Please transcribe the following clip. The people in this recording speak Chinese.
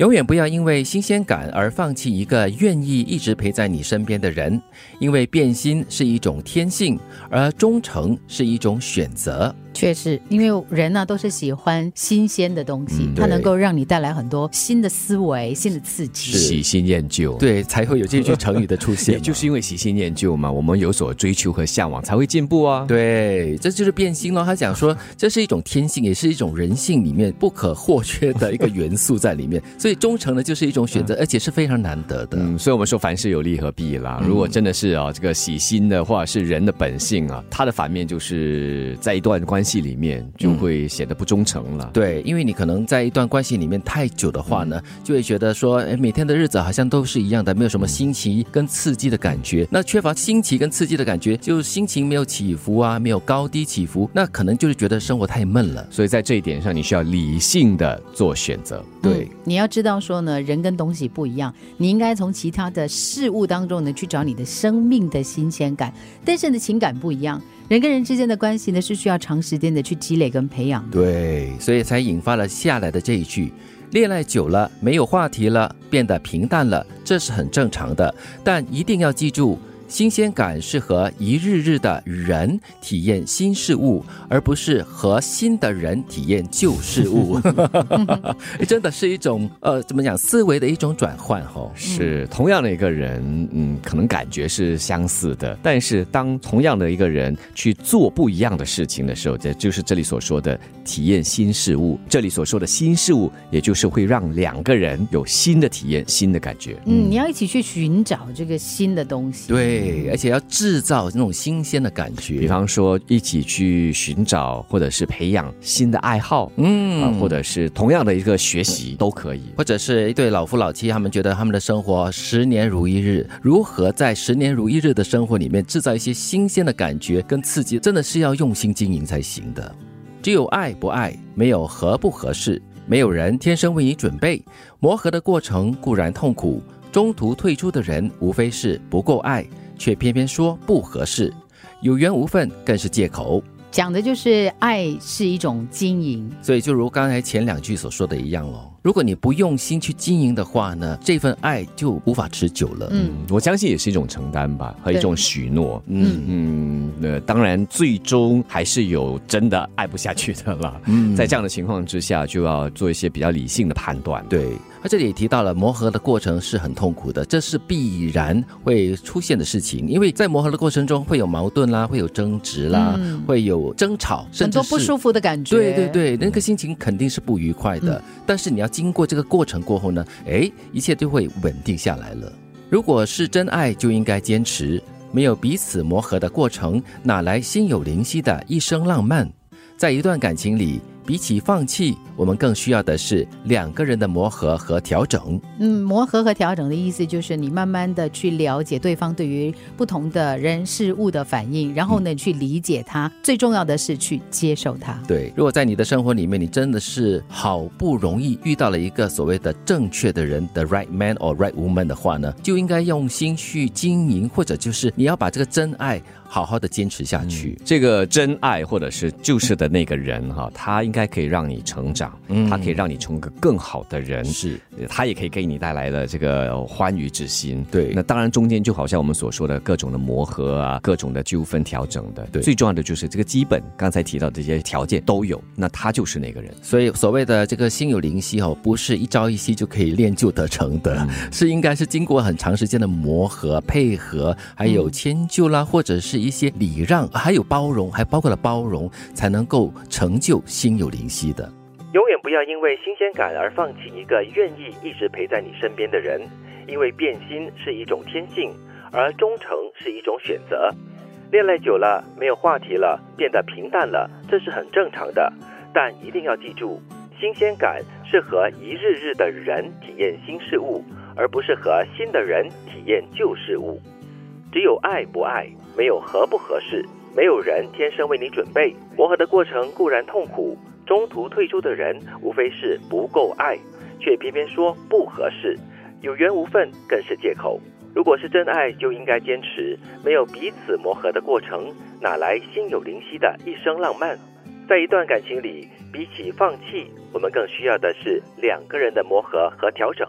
永远不要因为新鲜感而放弃一个愿意一直陪在你身边的人，因为变心是一种天性，而忠诚是一种选择。确实，因为人呢都是喜欢新鲜的东西，它能够让你带来很多新的思维、新的刺激。喜新厌旧，对，才会有这句成语的出现。也就是因为喜新厌旧嘛，我们有所追求和向往，才会进步啊。对，这就是变心了。他讲说，这是一种天性，也是一种人性里面不可或缺的一个元素在里面。所以忠诚呢，就是一种选择，而且是非常难得的。嗯，所以我们说凡事有利和弊啦。如果真的是啊，这个喜新的话是人的本性啊，它的反面就是在一段关系里面。就会显得不忠诚了。对，因为你可能在一段关系里面太久的话呢，就会觉得说，哎，每天的日子好像都是一样的，没有什么新奇跟刺激的感觉。那缺乏新奇跟刺激的感觉，就心情没有起伏啊，没有高低起伏，那可能就是觉得生活太闷了。所以在这一点上，你需要理性的做选择。对，你要知道说呢，人跟东西不一样，你应该从其他的事物当中呢去找你的生命的新鲜感。但是你的，情感不一样。人跟人之间的关系呢，是需要长时间的去积累跟培养。对，所以才引发了下来的这一句：恋爱久了，没有话题了，变得平淡了，这是很正常的。但一定要记住。新鲜感是和一日日的人体验新事物，而不是和新的人体验旧事物。真的是一种呃，怎么讲思维的一种转换哈。是同样的一个人，嗯，可能感觉是相似的，但是当同样的一个人去做不一样的事情的时候，这就是这里所说的体验新事物。这里所说的新事物，也就是会让两个人有新的体验、新的感觉。嗯，你要一起去寻找这个新的东西。对。对，而且要制造那种新鲜的感觉，比方说一起去寻找或者是培养新的爱好，嗯，或者是同样的一个学习都可以，或者是一对老夫老妻，他们觉得他们的生活十年如一日，如何在十年如一日的生活里面制造一些新鲜的感觉跟刺激，真的是要用心经营才行的。只有爱不爱，没有合不合适，没有人天生为你准备，磨合的过程固然痛苦，中途退出的人无非是不够爱。却偏偏说不合适，有缘无分更是借口。讲的就是爱是一种经营，所以就如刚才前两句所说的一样喽。如果你不用心去经营的话呢，这份爱就无法持久了。嗯，我相信也是一种承担吧，和一种许诺。嗯嗯，那当然最终还是有真的爱不下去的了。嗯，在这样的情况之下，就要做一些比较理性的判断。对，他这里也提到了磨合的过程是很痛苦的，这是必然会出现的事情，因为在磨合的过程中会有矛盾啦，会有争执啦，会有争吵，很多不舒服的感觉。对对对，那个心情肯定是不愉快的。但是你要。经过这个过程过后呢，哎，一切都会稳定下来了。如果是真爱，就应该坚持。没有彼此磨合的过程，哪来心有灵犀的一生浪漫？在一段感情里。比起放弃，我们更需要的是两个人的磨合和调整。嗯，磨合和调整的意思就是你慢慢的去了解对方对于不同的人事物的反应，然后呢去理解他。最重要的是去接受他。对，如果在你的生活里面，你真的是好不容易遇到了一个所谓的正确的人，the right man or right woman 的话呢，就应该用心去经营，或者就是你要把这个真爱。好好的坚持下去，这个真爱或者是就是的那个人哈，他应该可以让你成长，嗯他可以让你成为个更好的人，是，他也可以给你带来了这个欢愉之心。对，那当然中间就好像我们所说的各种的磨合啊，各种的纠纷调整的，对，最重要的就是这个基本刚才提到这些条件都有，那他就是那个人。所以所谓的这个心有灵犀哦，不是一朝一夕就可以练就得成的，是应该是经过很长时间的磨合、配合，还有迁就啦，或者是。一些礼让，还有包容，还包括了包容，才能够成就心有灵犀的。永远不要因为新鲜感而放弃一个愿意一直陪在你身边的人，因为变心是一种天性，而忠诚是一种选择。恋爱久了，没有话题了，变得平淡了，这是很正常的。但一定要记住，新鲜感是和一日日的人体验新事物，而不是和新的人体验旧事物。只有爱不爱，没有合不合适，没有人天生为你准备。磨合的过程固然痛苦，中途退出的人无非是不够爱，却偏偏说不合适，有缘无分更是借口。如果是真爱，就应该坚持。没有彼此磨合的过程，哪来心有灵犀的一生浪漫？在一段感情里，比起放弃，我们更需要的是两个人的磨合和调整。